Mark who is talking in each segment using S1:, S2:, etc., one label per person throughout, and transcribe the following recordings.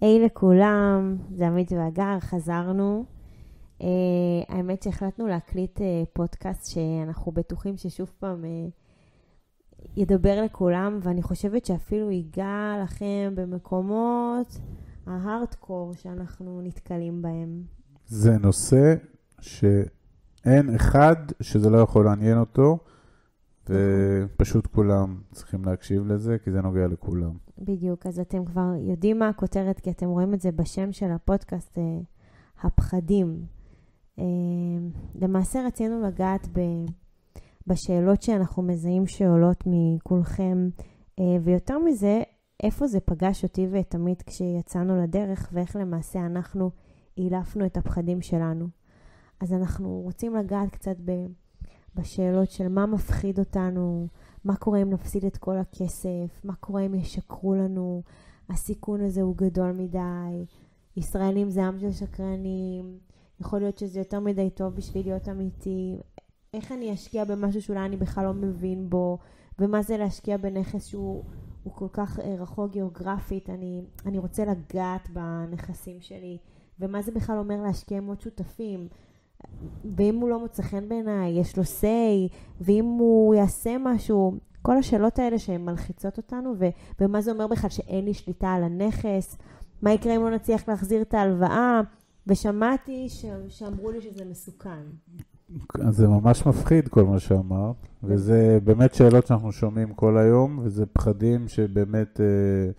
S1: היי לכולם, זה עמית והגר, חזרנו. Uh, האמת שהחלטנו להקליט uh, פודקאסט שאנחנו בטוחים ששוב פעם uh, ידבר לכולם, ואני חושבת שאפילו ייגע לכם במקומות ההארדקור שאנחנו נתקלים בהם.
S2: זה נושא שאין אחד שזה לא יכול לעניין אותו, ופשוט כולם צריכים להקשיב לזה, כי זה נוגע לכולם.
S1: בדיוק, אז אתם כבר יודעים מה הכותרת, כי אתם רואים את זה בשם של הפודקאסט, אה, הפחדים. אה, למעשה רצינו לגעת ב, בשאלות שאנחנו מזהים שעולות מכולכם, אה, ויותר מזה, איפה זה פגש אותי ואת עמית כשיצאנו לדרך, ואיך למעשה אנחנו אילפנו את הפחדים שלנו. אז אנחנו רוצים לגעת קצת ב... בשאלות של מה מפחיד אותנו, מה קורה אם נפסיד את כל הכסף, מה קורה אם ישקרו לנו, הסיכון הזה הוא גדול מדי, ישראלים זה עם של שקרנים, יכול להיות שזה יותר מדי טוב בשביל להיות אמיתי, איך אני אשקיע במשהו שאולי אני בכלל לא מבין בו, ומה זה להשקיע בנכס שהוא כל כך אה, רחוק גיאוגרפית, אני, אני רוצה לגעת בנכסים שלי, ומה זה בכלל אומר להשקיע עם עוד שותפים. ואם הוא לא מוצא חן בעיניי, יש לו say, ואם הוא יעשה משהו, כל השאלות האלה שהן מלחיצות אותנו, ו- ומה זה אומר בכלל שאין לי שליטה על הנכס, מה יקרה אם לא נצליח להחזיר את ההלוואה, ושמעתי ש- שאמרו לי שזה מסוכן.
S2: זה ממש מפחיד כל מה שאמרת, וזה באמת שאלות שאנחנו שומעים כל היום, וזה פחדים שבאמת אה,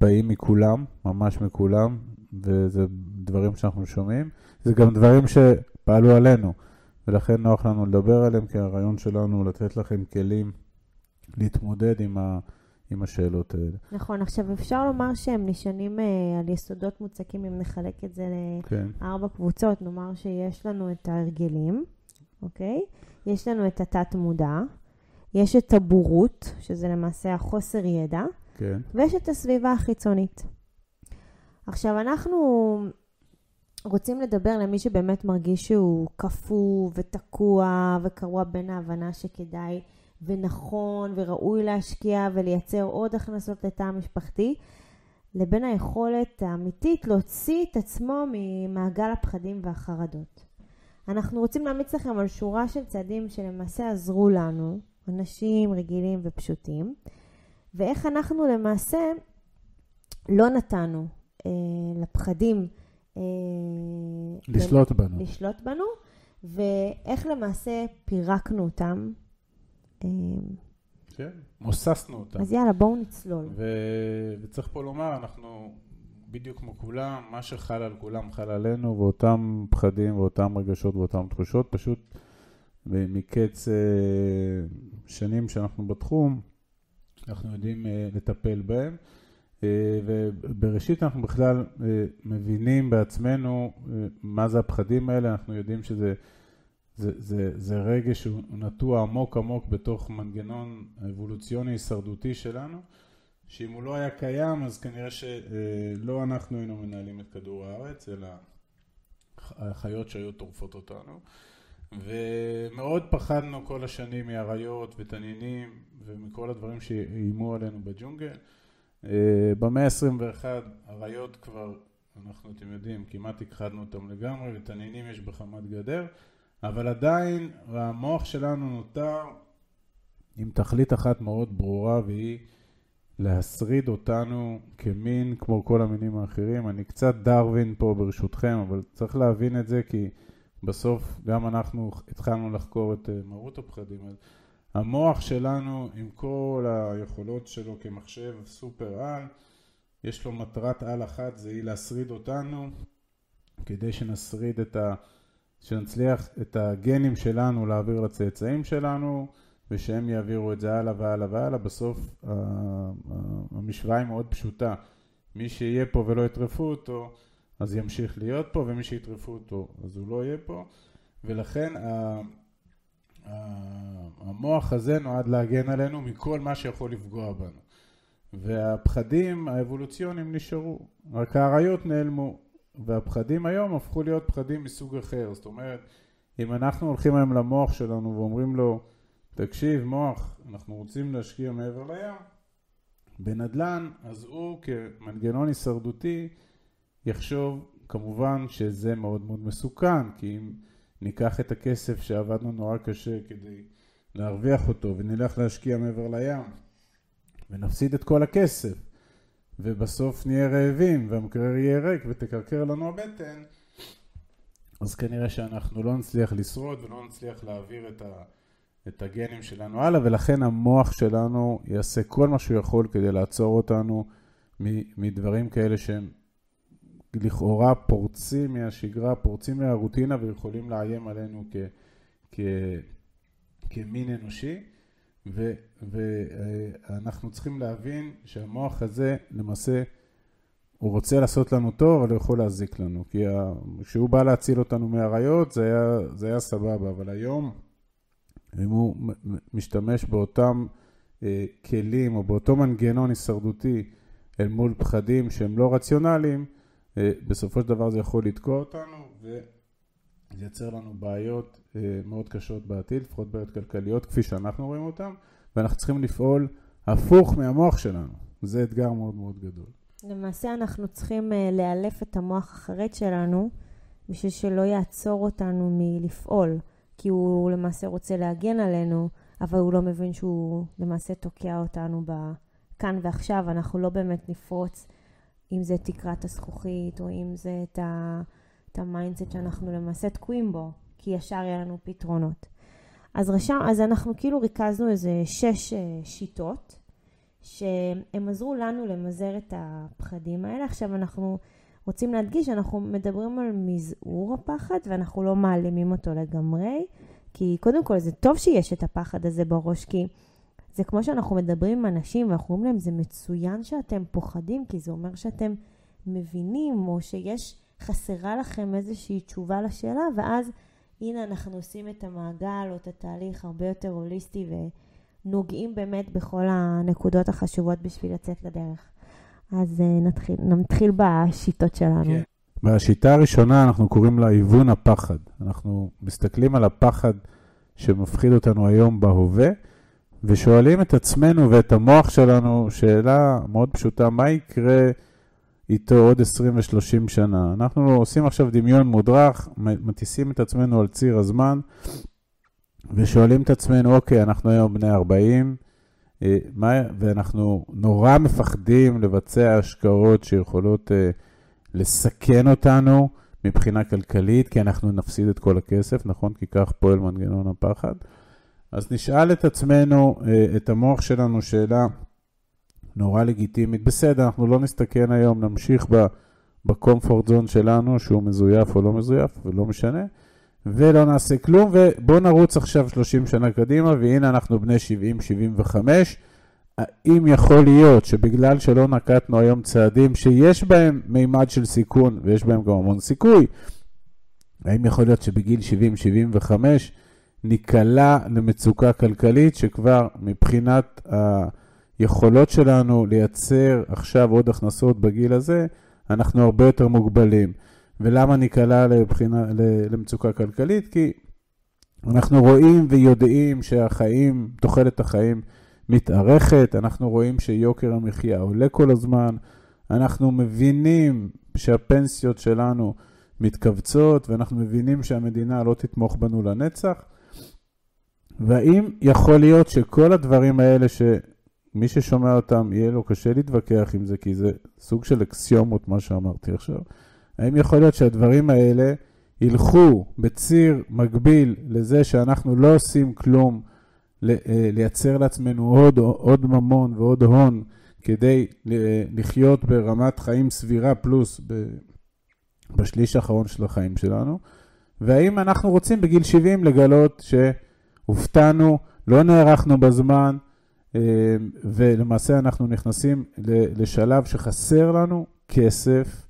S2: באים מכולם, ממש מכולם, וזה דברים שאנחנו שומעים. זה גם דברים ש... פעלו עלינו, ולכן נוח לנו לדבר עליהם, כי הרעיון שלנו הוא לתת לכם כלים להתמודד עם, ה, עם השאלות האלה.
S1: נכון, עכשיו אפשר לומר שהם נשענים uh, על יסודות מוצקים, אם נחלק את זה כן. לארבע כן. קבוצות, נאמר שיש לנו את ההרגלים, אוקיי? יש לנו את התת-מודע, יש את הבורות, שזה למעשה החוסר ידע,
S2: כן.
S1: ויש את הסביבה החיצונית. עכשיו, אנחנו רוצים לדבר למי שבאמת מרגיש שהוא קפוא ותקוע וקרוע בין ההבנה שכדאי ונכון וראוי להשקיע ולייצר עוד הכנסות לתא המשפחתי, לבין היכולת האמיתית להוציא את עצמו ממעגל הפחדים והחרדות. אנחנו רוצים להמיץ לכם על שורה של צעדים שלמעשה עזרו לנו, אנשים רגילים ופשוטים, ואיך אנחנו למעשה לא נתנו אה, לפחדים
S2: לשלוט בנו.
S1: לשלוט בנו, ואיך למעשה פירקנו אותם.
S2: אה, כן, מוססנו אותם.
S1: אז יאללה, בואו נצלול.
S2: ו... וצריך פה לומר, אנחנו בדיוק כמו כולם, מה שחל על כולם חל עלינו, ואותם פחדים ואותם רגשות ואותם תחושות, פשוט מקץ אה, שנים שאנחנו בתחום, אנחנו יודעים לטפל בהם. אה, ובראשית אנחנו בכלל אה, מבינים בעצמנו אה, מה זה הפחדים האלה, אנחנו יודעים שזה זה, זה, זה רגש שהוא נטוע עמוק עמוק בתוך מנגנון האבולוציוני הישרדותי שלנו, שאם הוא לא היה קיים אז כנראה שלא אנחנו היינו מנהלים את כדור הארץ, אלא החיות שהיו טורפות אותנו. ומאוד פחדנו כל השנים מאריות ותנינים ומכל הדברים שאיימו עלינו בג'ונגל. אה, במאה ה-21 אריות כבר, אנחנו אתם יודעים, כמעט הכחדנו אותם לגמרי, ותנינים יש בחמת גדר, אבל עדיין המוח שלנו נותר עם תכלית אחת מאוד ברורה והיא להשריד אותנו כמין כמו כל המינים האחרים. אני קצת דרווין פה ברשותכם, אבל צריך להבין את זה כי בסוף גם אנחנו התחלנו לחקור את אה, מהות הפחדים. המוח שלנו עם כל היכולות שלו כמחשב סופר על, יש לו מטרת על אחת, זה היא להשריד אותנו, כדי שנשריד את ה... שנצליח את הגנים שלנו להעביר לצאצאים שלנו, ושהם יעבירו את זה הלאה והלאה והלאה. בסוף המשוואה היא מאוד פשוטה. מי שיהיה פה ולא יטרפו אותו, אז ימשיך להיות פה, ומי שיטרפו אותו, אז הוא לא יהיה פה. ולכן המוח הזה נועד להגן עלינו מכל מה שיכול לפגוע בנו. והפחדים האבולוציוניים נשארו, רק האריות נעלמו. והפחדים היום הפכו להיות פחדים מסוג אחר. זאת אומרת, אם אנחנו הולכים היום למוח שלנו ואומרים לו, תקשיב מוח, אנחנו רוצים להשקיע מעבר לים, בנדל"ן, אז הוא כמנגנון הישרדותי יחשוב כמובן שזה מאוד מאוד מסוכן, כי אם ניקח את הכסף שעבדנו נורא קשה כדי להרוויח אותו ונלך להשקיע מעבר לים ונפסיד את כל הכסף ובסוף נהיה רעבים והמקרר יהיה ריק ותקרקר לנו הבטן אז כנראה שאנחנו לא נצליח לשרוד ולא נצליח להעביר את, ה, את הגנים שלנו הלאה ולכן המוח שלנו יעשה כל מה שהוא יכול כדי לעצור אותנו מדברים כאלה שהם לכאורה פורצים מהשגרה, פורצים מהרוטינה ויכולים לאיים עלינו כ, כ, כמין אנושי. ו, ואנחנו צריכים להבין שהמוח הזה למעשה הוא רוצה לעשות לנו טוב אבל הוא יכול להזיק לנו. כי כשהוא בא להציל אותנו מהאריות זה היה, זה היה סבבה. אבל היום אם הוא משתמש באותם אה, כלים או באותו מנגנון הישרדותי אל מול פחדים שהם לא רציונליים בסופו של דבר זה יכול לתקוע אותנו ולייצר לנו בעיות אה, מאוד קשות בעתיד, לפחות בעיות כלכליות כפי שאנחנו רואים אותן, ואנחנו צריכים לפעול הפוך מהמוח שלנו. זה אתגר מאוד מאוד גדול.
S1: למעשה אנחנו צריכים אה, לאלף את המוח החרד שלנו בשביל שלא יעצור אותנו מלפעול, כי הוא למעשה רוצה להגן עלינו, אבל הוא לא מבין שהוא למעשה תוקע אותנו בכאן ועכשיו, אנחנו לא באמת נפרוץ אם זה תקרת הזכוכית, או אם זה את, ה, את ה mindset שאנחנו למעשה תקועים בו, כי ישר יהיה לנו פתרונות. אז, רשם, אז אנחנו כאילו ריכזנו איזה שש אה, שיטות, שהם עזרו לנו למזער את הפחדים האלה. עכשיו אנחנו רוצים להדגיש שאנחנו מדברים על מזעור הפחד, ואנחנו לא מעלימים אותו לגמרי, כי קודם כל זה טוב שיש את הפחד הזה בראש, כי... זה כמו שאנחנו מדברים עם אנשים ואנחנו אומרים להם, זה מצוין שאתם פוחדים, כי זה אומר שאתם מבינים, או שיש, חסרה לכם איזושהי תשובה לשאלה, ואז הנה אנחנו עושים את המעגל או את התהליך הרבה יותר הוליסטי ונוגעים באמת בכל הנקודות החשובות בשביל לצאת לדרך. אז uh, נתחיל, נתחיל בשיטות שלנו. כן.
S2: בשיטה הראשונה אנחנו קוראים לה היוון הפחד. אנחנו מסתכלים על הפחד שמפחיד אותנו היום בהווה, ושואלים את עצמנו ואת המוח שלנו שאלה מאוד פשוטה, מה יקרה איתו עוד 20 ו-30 שנה? אנחנו עושים עכשיו דמיון מודרך, מטיסים את עצמנו על ציר הזמן, ושואלים את עצמנו, אוקיי, אנחנו היום בני 40, אה, מה, ואנחנו נורא מפחדים לבצע השקעות שיכולות אה, לסכן אותנו מבחינה כלכלית, כי אנחנו נפסיד את כל הכסף, נכון? כי כך פועל מנגנון הפחד. אז נשאל את עצמנו, אה, את המוח שלנו, שאלה נורא לגיטימית. בסדר, אנחנו לא נסתכן היום, נמשיך בקומפורט זון שלנו, שהוא מזויף או לא מזויף, ולא משנה, ולא נעשה כלום, ובואו נרוץ עכשיו 30 שנה קדימה, והנה אנחנו בני 70-75. האם יכול להיות שבגלל שלא נקטנו היום צעדים שיש בהם מימד של סיכון, ויש בהם גם המון סיכוי, האם יכול להיות שבגיל 70-75 ניקלע למצוקה כלכלית שכבר מבחינת היכולות שלנו לייצר עכשיו עוד הכנסות בגיל הזה, אנחנו הרבה יותר מוגבלים. ולמה ניקלע לבחינה, למצוקה כלכלית? כי אנחנו רואים ויודעים שהחיים, תוחלת החיים מתארכת, אנחנו רואים שיוקר המחיה עולה כל הזמן, אנחנו מבינים שהפנסיות שלנו מתכווצות ואנחנו מבינים שהמדינה לא תתמוך בנו לנצח, והאם יכול להיות שכל הדברים האלה, שמי ששומע אותם יהיה לו קשה להתווכח עם זה, כי זה סוג של אקסיומות, מה שאמרתי עכשיו, האם יכול להיות שהדברים האלה ילכו בציר מקביל לזה שאנחנו לא עושים כלום אה, לייצר לעצמנו עוד, עוד ממון ועוד הון כדי לחיות ברמת חיים סבירה פלוס בשליש האחרון של החיים שלנו? והאם אנחנו רוצים בגיל 70 לגלות ש... הופתענו, לא נערכנו בזמן, אה, ולמעשה אנחנו נכנסים לשלב שחסר לנו כסף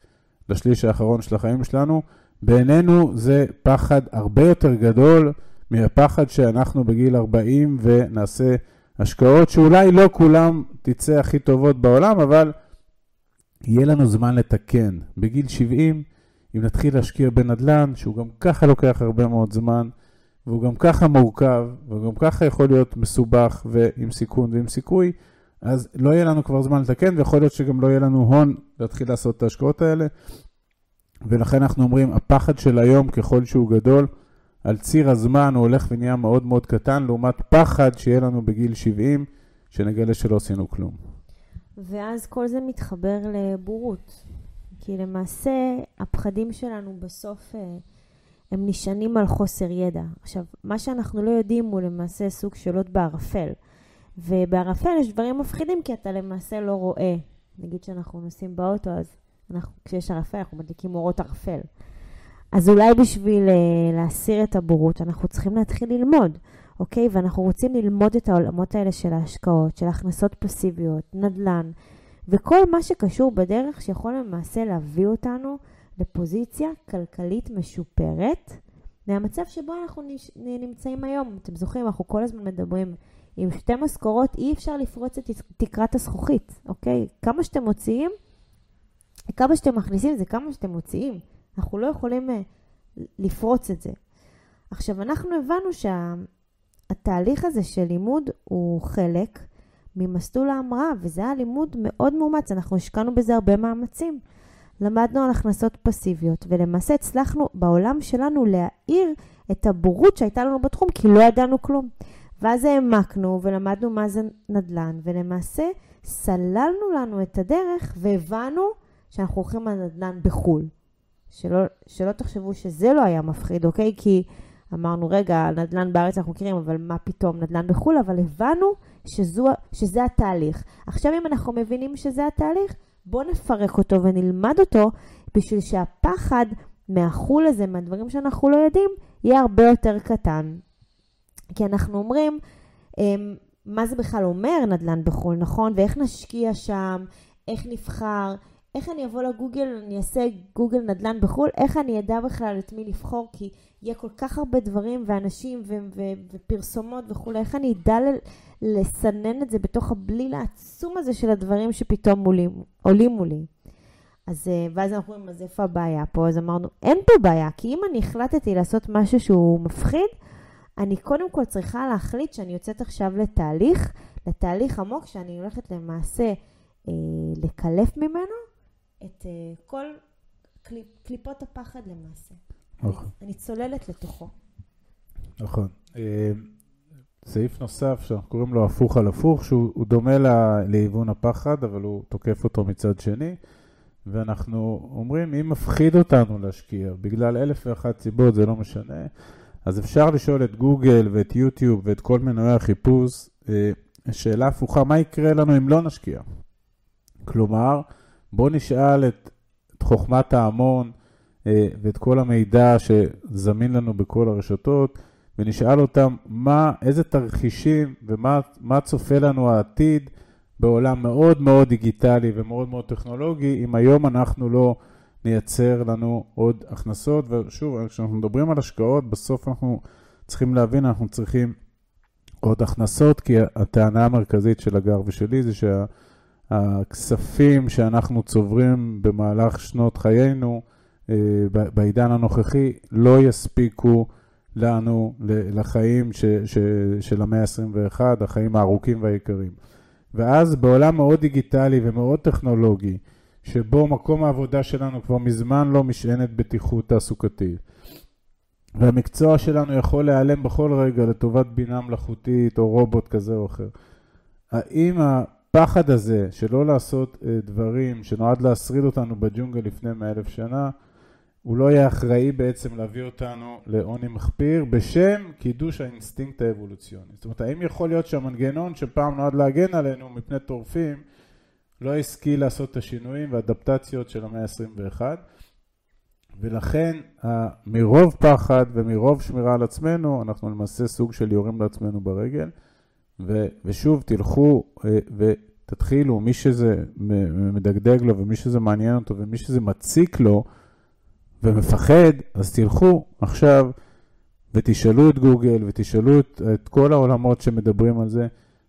S2: לשליש האחרון של החיים שלנו. בעינינו זה פחד הרבה יותר גדול מהפחד שאנחנו בגיל 40 ונעשה השקעות שאולי לא כולם תצא הכי טובות בעולם, אבל יהיה לנו זמן לתקן. בגיל 70, אם נתחיל להשקיע בנדל"ן, שהוא גם ככה לוקח הרבה מאוד זמן, והוא גם ככה מורכב, והוא גם ככה יכול להיות מסובך ועם סיכון ועם סיכוי, אז לא יהיה לנו כבר זמן לתקן, ויכול להיות שגם לא יהיה לנו הון להתחיל לעשות את ההשקעות האלה. ולכן אנחנו אומרים, הפחד של היום, ככל שהוא גדול, על ציר הזמן הוא הולך ונהיה מאוד מאוד קטן, לעומת פחד שיהיה לנו בגיל 70, שנגלה שלא עשינו כלום.
S1: ואז כל זה מתחבר לבורות. כי למעשה הפחדים שלנו בסוף אה, הם נשענים על חוסר ידע. עכשיו, מה שאנחנו לא יודעים הוא למעשה סוג של לוט בערפל. ובערפל יש דברים מפחידים כי אתה למעשה לא רואה. נגיד שאנחנו נוסעים באוטו, אז אנחנו, כשיש ערפל אנחנו מדליקים אורות ערפל. אז אולי בשביל uh, להסיר את הבורות אנחנו צריכים להתחיל ללמוד, אוקיי? ואנחנו רוצים ללמוד את העולמות האלה של ההשקעות, של הכנסות פסיביות, נדל"ן, וכל מה שקשור בדרך שיכול למעשה להביא אותנו לפוזיציה כלכלית משופרת מהמצב שבו אנחנו נמצאים היום. אתם זוכרים, אנחנו כל הזמן מדברים עם שתי משכורות, אי אפשר לפרוץ את תקרת הזכוכית, אוקיי? כמה שאתם מוציאים, כמה שאתם מכניסים זה כמה שאתם מוציאים. אנחנו לא יכולים uh, לפרוץ את זה. עכשיו, אנחנו הבנו שהתהליך הזה של לימוד הוא חלק ממסלול ההמראה, וזה היה לימוד מאוד מאומץ, אנחנו השקענו בזה הרבה מאמצים. למדנו על הכנסות פסיביות, ולמעשה הצלחנו בעולם שלנו להאיר את הבורות שהייתה לנו בתחום, כי לא ידענו כלום. ואז העמקנו ולמדנו מה זה נדל"ן, ולמעשה סללנו לנו את הדרך והבנו שאנחנו הולכים על נדל"ן בחו"ל. שלא, שלא תחשבו שזה לא היה מפחיד, אוקיי? כי אמרנו, רגע, נדל"ן בארץ אנחנו מכירים, אבל מה פתאום נדל"ן בחו"ל? אבל הבנו שזו, שזה התהליך. עכשיו, אם אנחנו מבינים שזה התהליך, בואו נפרק אותו ונלמד אותו, בשביל שהפחד מהחו"ל הזה, מהדברים שאנחנו לא יודעים, יהיה הרבה יותר קטן. כי אנחנו אומרים, אמ, מה זה בכלל אומר נדל"ן בחו"ל, נכון? ואיך נשקיע שם, איך נבחר, איך אני אבוא לגוגל, אני אעשה גוגל נדל"ן בחו"ל, איך אני אדע בכלל את מי לבחור, כי יהיה כל כך הרבה דברים ואנשים ו- ו- ופרסומות וכולי, איך אני אדע ל- לסנן את זה בתוך הבליל העצום הזה של הדברים שפתאום מולים, עולים מולי. אז, אה, ואז אנחנו אומרים, אז איפה הבעיה פה? אז אמרנו, אין פה בעיה, כי אם אני החלטתי לעשות משהו שהוא מפחיד, אני קודם כל צריכה להחליט שאני יוצאת עכשיו לתהליך, לתהליך עמוק, שאני הולכת למעשה אה, לקלף ממנו את uh, כל קליפ, קליפות הפחד למעשה. נכון. אני, צוללת לתוכו.
S2: נכון. אה, סעיף נוסף שאנחנו קוראים לו הפוך על הפוך, שהוא דומה להיוון הפחד, אבל הוא תוקף אותו מצד שני. ואנחנו אומרים, אם מפחיד אותנו להשקיע, בגלל אלף ואחת סיבות, זה לא משנה, אז אפשר לשאול את גוגל ואת יוטיוב ואת כל מנועי החיפוש, אה, שאלה הפוכה, מה יקרה לנו אם לא נשקיע? כלומר, בוא נשאל את, את חוכמת ההמון אה, ואת כל המידע שזמין לנו בכל הרשתות, ונשאל אותם מה, איזה תרחישים ומה צופה לנו העתיד בעולם מאוד מאוד דיגיטלי ומאוד מאוד טכנולוגי, אם היום אנחנו לא נייצר לנו עוד הכנסות. ושוב, כשאנחנו מדברים על השקעות, בסוף אנחנו צריכים להבין, אנחנו צריכים עוד הכנסות, כי הטענה המרכזית של הגר ושלי זה שה... הכספים שאנחנו צוברים במהלך שנות חיינו, אה, בעידן הנוכחי, לא יספיקו לנו לחיים ש, ש, של המאה ה-21, החיים הארוכים והיקרים. ואז בעולם מאוד דיגיטלי ומאוד טכנולוגי, שבו מקום העבודה שלנו כבר מזמן לא משענת בטיחות תעסוקתית, והמקצוע שלנו יכול להיעלם בכל רגע לטובת בינה מלאכותית או רובוט כזה או אחר. האם הפחד הזה שלא לעשות uh, דברים שנועד להשריד אותנו בג'ונגל לפני מאה אלף שנה, הוא לא יהיה אחראי בעצם להביא אותנו לעוני מחפיר בשם קידוש האינסטינקט האבולוציוני. זאת אומרת, האם יכול להיות שהמנגנון שפעם נועד להגן עלינו מפני טורפים, לא השכיל לעשות את השינויים והאדפטציות של המאה ה-21, ולכן מרוב פחד ומרוב שמירה על עצמנו, אנחנו למעשה סוג של יורים לעצמנו ברגל. ו, ושוב, תלכו אה, ותתחילו, מי שזה מדגדג לו ומי שזה מעניין אותו ומי שזה מציק לו ומפחד, אז תלכו עכשיו ותשאלו את גוגל ותשאלו את, את כל העולמות שמדברים על זה,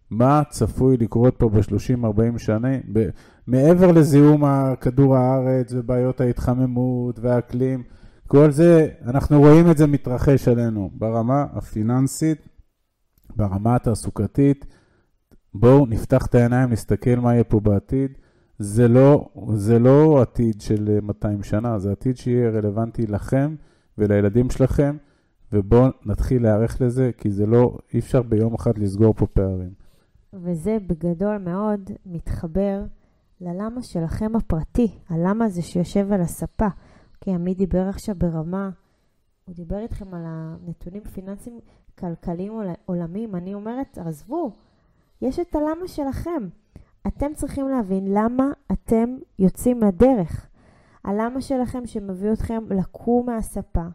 S2: מה צפוי לקרות פה ב-30-40 שנה, ב- מעבר לזיהום כדור הארץ ובעיות ההתחממות והאקלים, כל זה, אנחנו רואים את זה מתרחש עלינו ברמה הפיננסית, ברמה התעסוקתית, בואו נפתח את העיניים, נסתכל מה יהיה פה בעתיד. זה לא, זה לא עתיד של 200 שנה, זה עתיד שיהיה רלוונטי לכם ולילדים שלכם, ובואו נתחיל להיערך לזה, כי זה לא, אי אפשר ביום אחד לסגור פה פערים.
S1: וזה בגדול מאוד מתחבר ללמה שלכם הפרטי, הלמה הזה שיושב על הספה. כי עמי דיבר עכשיו ברמה, הוא דיבר איתכם על הנתונים פיננסיים כלכליים עולמיים. אני אומרת, עזבו, יש את הלמה שלכם. אתם צריכים להבין למה אתם יוצאים לדרך. הלמה שלכם שמביא אתכם לקום מהספה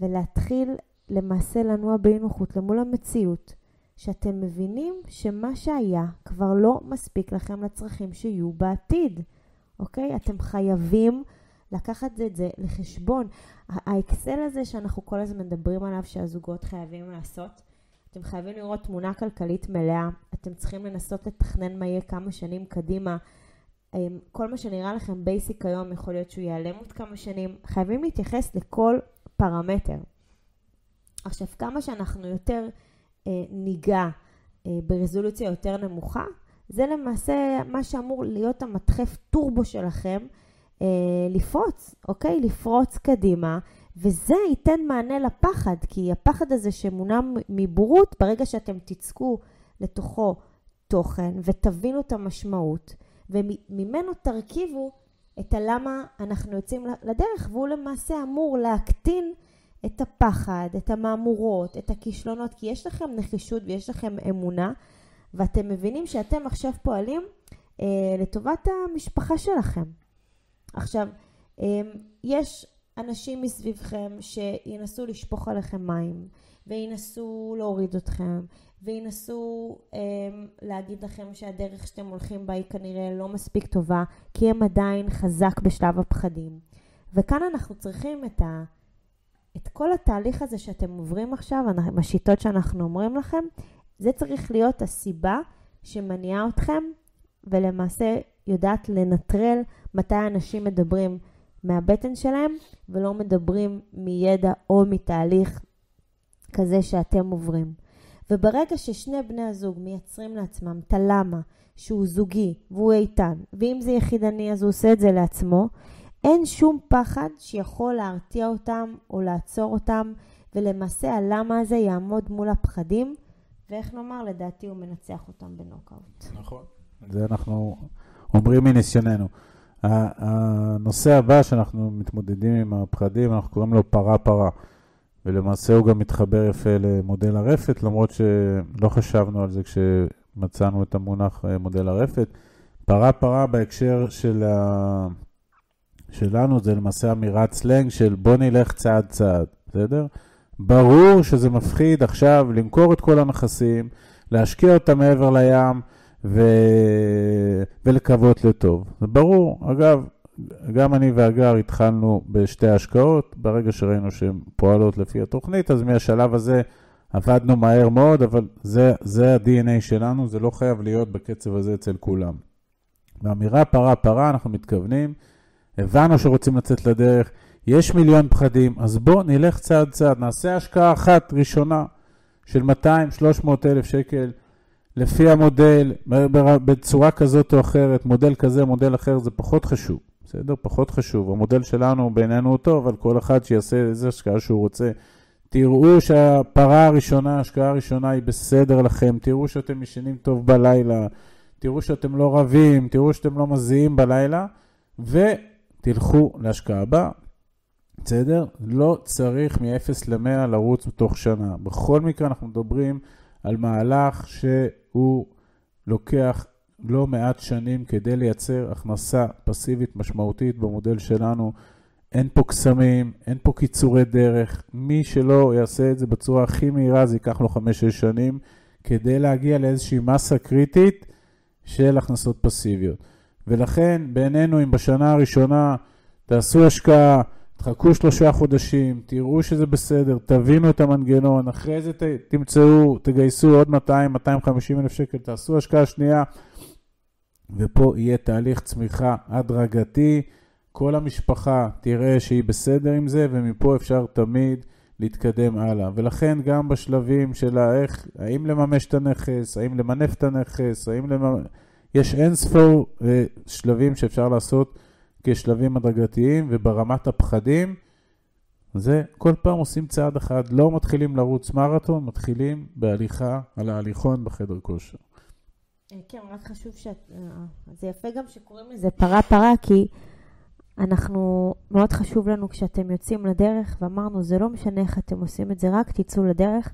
S1: ולהתחיל למעשה לנוע באי נוחות למול המציאות, שאתם מבינים שמה שהיה כבר לא מספיק לכם לצרכים שיהיו בעתיד, אוקיי? אתם חייבים לקחת את זה לחשבון. האקסל הזה שאנחנו כל הזמן מדברים עליו שהזוגות חייבים לעשות, אתם חייבים לראות תמונה כלכלית מלאה, אתם צריכים לנסות לתכנן מה יהיה כמה שנים קדימה. אמ, כל מה שנראה לכם basic היום יכול להיות שהוא ייעלם עוד כמה שנים. חייבים להתייחס לכל פרמטר. עכשיו, כמה שאנחנו יותר אה, ניגע אה, ברזולוציה יותר נמוכה, זה למעשה מה שאמור להיות המדחף טורבו שלכם לפרוץ, אוקיי? לפרוץ קדימה, וזה ייתן מענה לפחד, כי הפחד הזה שמונע מבורות, ברגע שאתם תצקו לתוכו תוכן ותבינו את המשמעות, וממנו תרכיבו את הלמה אנחנו יוצאים לדרך, והוא למעשה אמור להקטין את הפחד, את המהמורות, את הכישלונות, כי יש לכם נחישות ויש לכם אמונה, ואתם מבינים שאתם עכשיו פועלים אה, לטובת המשפחה שלכם. עכשיו, אה, יש אנשים מסביבכם שינסו לשפוך עליכם מים, וינסו להוריד אתכם, וינסו אה, להגיד לכם שהדרך שאתם הולכים בה היא כנראה לא מספיק טובה, כי הם עדיין חזק בשלב הפחדים. וכאן אנחנו צריכים את ה... את כל התהליך הזה שאתם עוברים עכשיו, בשיטות שאנחנו אומרים לכם, זה צריך להיות הסיבה שמניעה אתכם ולמעשה יודעת לנטרל מתי אנשים מדברים מהבטן שלהם ולא מדברים מידע או מתהליך כזה שאתם עוברים. וברגע ששני בני הזוג מייצרים לעצמם את הלמה שהוא זוגי והוא איתן, ואם זה יחידני אז הוא עושה את זה לעצמו, אין שום פחד שיכול להרתיע אותם או לעצור אותם, ולמעשה הלמה הזה יעמוד מול הפחדים, ואיך נאמר, לדעתי הוא מנצח אותם בנוקאוט.
S2: נכון. זה אנחנו אומרים מניסיוננו. הנושא הבא שאנחנו מתמודדים עם הפחדים, אנחנו קוראים לו פרה-פרה. ולמעשה הוא גם מתחבר יפה למודל הרפת, למרות שלא חשבנו על זה כשמצאנו את המונח אה, מודל הרפת. פרה-פרה בהקשר של ה... שלנו זה למעשה אמירת סלנג של בוא נלך צעד צעד, בסדר? ברור שזה מפחיד עכשיו למכור את כל הנכסים, להשקיע אותם מעבר לים ו... ולקוות לטוב. זה ברור. אגב, גם אני והגר התחלנו בשתי השקעות, ברגע שראינו שהן פועלות לפי התוכנית, אז מהשלב הזה עבדנו מהר מאוד, אבל זה, זה ה-DNA שלנו, זה לא חייב להיות בקצב הזה אצל כולם. באמירה פרה פרה אנחנו מתכוונים הבנו שרוצים לצאת לדרך, יש מיליון פחדים, אז בואו נלך צעד צעד, נעשה השקעה אחת ראשונה של 200-300 אלף שקל לפי המודל, בצורה כזאת או אחרת, מודל כזה, מודל אחר, זה פחות חשוב, בסדר? פחות חשוב. המודל שלנו בעינינו הוא טוב, אבל כל אחד שיעשה איזה השקעה שהוא רוצה. תראו שהפרה הראשונה, ההשקעה הראשונה היא בסדר לכם, תראו שאתם ישנים טוב בלילה, תראו שאתם לא רבים, תראו שאתם לא מזיעים בלילה, ו... תלכו להשקעה הבאה. בסדר? לא צריך מ-0 ל-100 לרוץ בתוך שנה. בכל מקרה אנחנו מדברים על מהלך שהוא לוקח לא מעט שנים כדי לייצר הכנסה פסיבית משמעותית במודל שלנו. אין פה קסמים, אין פה קיצורי דרך. מי שלא יעשה את זה בצורה הכי מהירה, זה ייקח לו 5-6 שנים כדי להגיע לאיזושהי מסה קריטית של הכנסות פסיביות. ולכן בעינינו אם בשנה הראשונה תעשו השקעה, תחכו שלושה חודשים, תראו שזה בסדר, תבינו את המנגנון, אחרי זה ת, תמצאו, תגייסו עוד 200-250 אלף שקל, תעשו השקעה שנייה, ופה יהיה תהליך צמיחה הדרגתי. כל המשפחה תראה שהיא בסדר עם זה, ומפה אפשר תמיד להתקדם הלאה. ולכן גם בשלבים של איך, האם לממש את הנכס, האם למנף את הנכס, האם לממש... יש אין ספור אה, שלבים שאפשר לעשות כשלבים הדרגתיים, וברמת הפחדים, זה כל פעם עושים צעד אחד, לא מתחילים לרוץ מרתון, מתחילים בהליכה על ההליכון בחדר כושר.
S1: אה, כן, רק חשוב ש... אה, זה יפה גם שקוראים לזה פרה פרה, כי אנחנו, מאוד חשוב לנו כשאתם יוצאים לדרך, ואמרנו, זה לא משנה איך אתם עושים את זה, רק תצאו לדרך,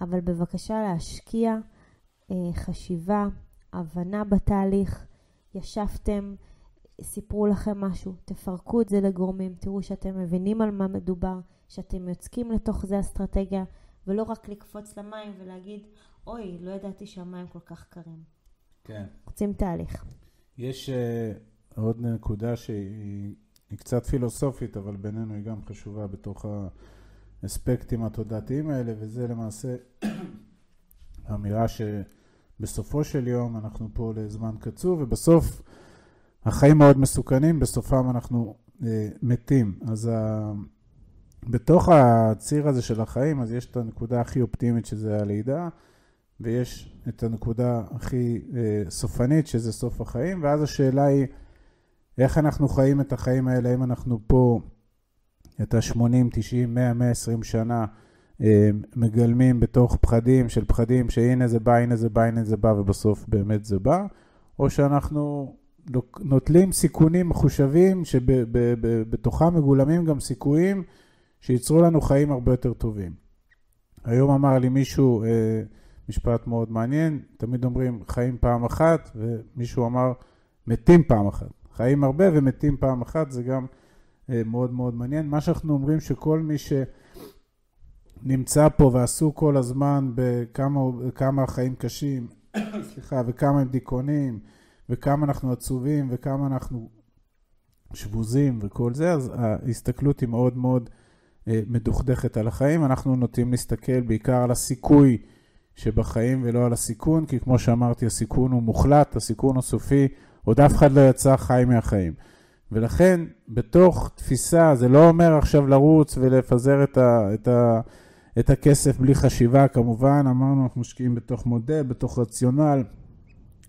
S1: אבל בבקשה להשקיע אה, חשיבה, הבנה בתהליך, ישבתם, סיפרו לכם משהו, תפרקו את זה לגורמים, תראו שאתם מבינים על מה מדובר, שאתם יוצקים לתוך זה אסטרטגיה, ולא רק לקפוץ למים ולהגיד, אוי, לא ידעתי שהמים כל כך קרים.
S2: כן.
S1: רוצים תהליך.
S2: יש uh, עוד נקודה שהיא קצת פילוסופית, אבל בינינו היא גם חשובה בתוך האספקטים התודעתיים האלה, וזה למעשה אמירה שבסופו של יום אנחנו פה לזמן קצוב, ובסוף החיים מאוד מסוכנים, בסופם אנחנו uh, מתים. אז uh, בתוך הציר הזה של החיים, אז יש את הנקודה הכי אופטימית שזה הלידה. ויש את הנקודה הכי אה, סופנית, שזה סוף החיים, ואז השאלה היא, איך אנחנו חיים את החיים האלה, אם אנחנו פה את ה-80, 90, 100, 120 שנה אה, מגלמים בתוך פחדים של פחדים שהנה זה בא, הנה זה בא, הנה זה בא, ובסוף באמת זה בא, או שאנחנו נוטלים סיכונים מחושבים שבתוכם מגולמים גם סיכויים שייצרו לנו חיים הרבה יותר טובים. היום אמר לי מישהו, אה, משפט מאוד מעניין, תמיד אומרים חיים פעם אחת, ומישהו אמר מתים פעם אחת. חיים הרבה ומתים פעם אחת, זה גם אה, מאוד מאוד מעניין. מה שאנחנו אומרים שכל מי שנמצא פה ועשו כל הזמן בכמה החיים קשים, סליחה, וכמה הם דיכאונים, וכמה אנחנו עצובים, וכמה אנחנו שבוזים וכל זה, אז ההסתכלות היא מאוד מאוד אה, מדוכדכת על החיים. אנחנו נוטים להסתכל בעיקר על הסיכוי שבחיים ולא על הסיכון, כי כמו שאמרתי, הסיכון הוא מוחלט, הסיכון הוא סופי, עוד אף אחד לא יצא חי מהחיים. ולכן, בתוך תפיסה, זה לא אומר עכשיו לרוץ ולפזר את, ה, את, ה, את הכסף בלי חשיבה, כמובן, אמרנו, אנחנו משקיעים בתוך מודל, בתוך רציונל,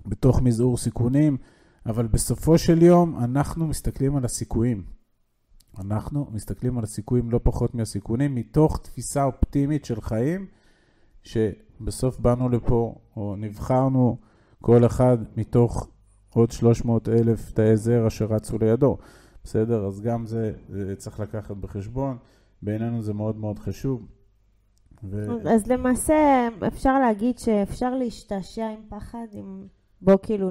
S2: בתוך מזעור סיכונים, אבל בסופו של יום אנחנו מסתכלים על הסיכויים. אנחנו מסתכלים על הסיכויים לא פחות מהסיכונים, מתוך תפיסה אופטימית של חיים, ש... בסוף באנו לפה, או נבחרנו כל אחד מתוך עוד 300 אלף תאי זר אשר רצו לידו. בסדר? אז גם זה, זה צריך לקחת בחשבון. בעינינו זה מאוד מאוד חשוב.
S1: ו... אז למעשה אפשר להגיד שאפשר להשתעשע עם פחד, עם... בוא כאילו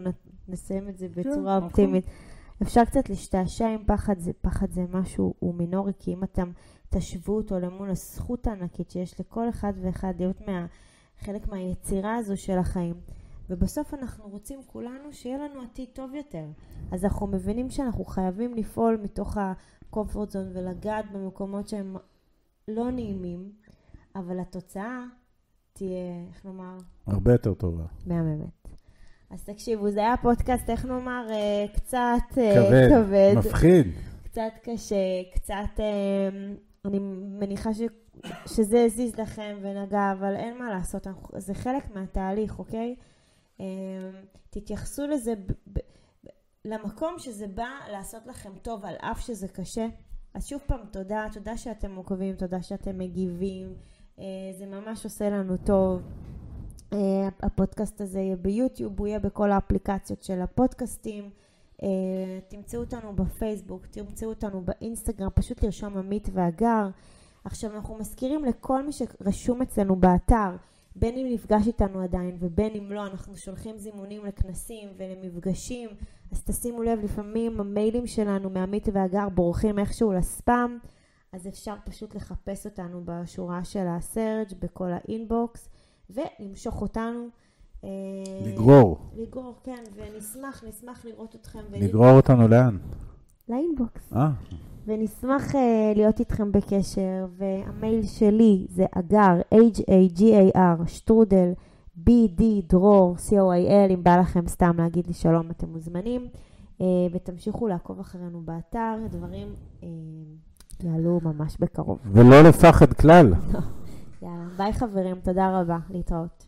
S1: נסיים את זה כן, בצורה כן, אופטימית. אפשר קצת להשתעשע עם פחד, זה, פחד זה משהו, הוא מינורי, כי אם אתם תשוו אותו למול הזכות הענקית שיש לכל אחד ואחד להיות מה... חלק מהיצירה הזו של החיים. ובסוף אנחנו רוצים כולנו שיהיה לנו עתיד טוב יותר. אז אנחנו מבינים שאנחנו חייבים לפעול מתוך ה-comfort zone ולגעת במקומות שהם לא נעימים, אבל התוצאה תהיה, איך נאמר?
S2: הרבה יותר טובה.
S1: מהממת. אז תקשיבו, זה היה פודקאסט, איך נאמר, אה, קצת אה,
S2: כבד, כבד מפחיד.
S1: קצת קשה, קצת, אה, אני מניחה ש... שזה הזיז לכם ונגע, אבל אין מה לעשות, זה חלק מהתהליך, אוקיי? תתייחסו לזה ב- ב- למקום שזה בא לעשות לכם טוב, על אף שזה קשה. אז שוב פעם, תודה, תודה שאתם עוקבים, תודה שאתם מגיבים, זה ממש עושה לנו טוב. אה, הפודקאסט הזה יהיה ביוטיוב, הוא יהיה בכל האפליקציות של הפודקאסטים. אה, תמצאו אותנו בפייסבוק, תמצאו אותנו באינסטגרם, פשוט לרשום עמית והגר. עכשיו אנחנו מזכירים לכל מי שרשום אצלנו באתר, בין אם נפגש איתנו עדיין ובין אם לא, אנחנו שולחים זימונים לכנסים ולמפגשים, אז תשימו לב, לפעמים המיילים שלנו מעמית והגר בורחים איכשהו לספאם, אז אפשר פשוט לחפש אותנו בשורה של הסרג' בכל האינבוקס, ולמשוך אותנו.
S2: אה, לגרור.
S1: לגרור, כן, ונשמח, נשמח לראות אתכם.
S2: לגרור אותנו לאן?
S1: לאינבוקס. אה. ונשמח uh, להיות איתכם בקשר, והמייל שלי זה אגר, H-A-G-A-R, שטרודל, B-D, דרור, C-O-I-L, אם בא לכם סתם להגיד לי שלום, אתם מוזמנים, uh, ותמשיכו לעקוב אחרינו באתר, דברים uh, יעלו ממש בקרוב.
S2: ולא לפחד כלל.
S1: יאללה, ביי חברים, תודה רבה, להתראות.